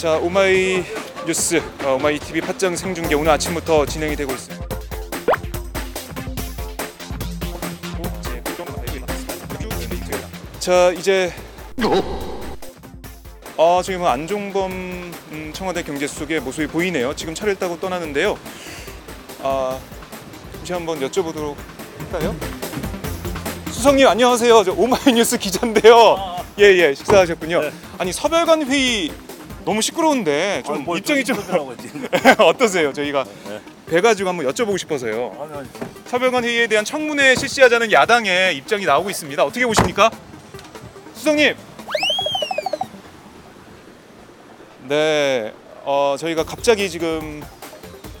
자 오마이 뉴스 어, 오마이 TV 팟짱 생중계 오늘 아침부터 진행이 되고 있습니다. 자 이제 아 지금 안종범 음, 청와대 경제수석의 모습이 보이네요. 지금 차를 타고 떠나는데요. 아 잠시 한번 여쭤보도록 할까요? 수석님 안녕하세요. 저 오마이뉴스 기자인데요. 예예 식사하셨군요. 네. 아니 서별관 회의 너무 시끄러운데 좀 입장이 좀 어떠세요? 저희가 네. 배 가지고 한번 여쭤보고 싶어서요. 아니, 아니. 서별관 회의에 대한 청문회 실시하자는 야당의 입장이 나오고 있습니다. 어떻게 보십니까? 수석님. 네, 어, 저희가 갑자기 지금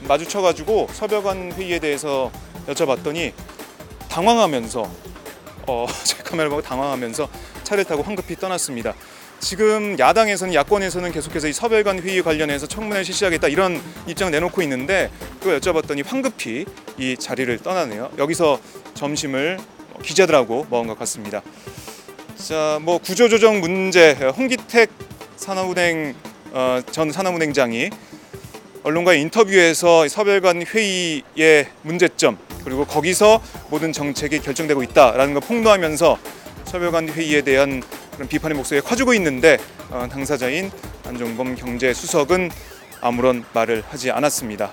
마주쳐가지고 서별관 회의에 대해서 여쭤봤더니 당황하면서 어, 제 카메라 보고 당황하면서 차를 타고 황급히 떠났습니다. 지금 야당에서는 야권에서는 계속해서 이 서별관 회의 관련해서 청문회 실시하겠다 이런 입장을 내놓고 있는데 그걸 여쭤봤더니 황급히 이 자리를 떠나네요. 여기서 점심을 기자들하고 먹은 것 같습니다. 자, 뭐 구조조정 문제 홍기택 산업은행 어, 전 산업은행장이 언론과의 인터뷰에서 서별관 회의의 문제점 그리고 거기서 모든 정책이 결정되고 있다라는 걸 폭로하면서 서별관 회의에 대한 그런 비판의 목소리가 커지고 있는데 어, 당사자인 안종범 경제수석은 아무런 말을 하지 않았습니다.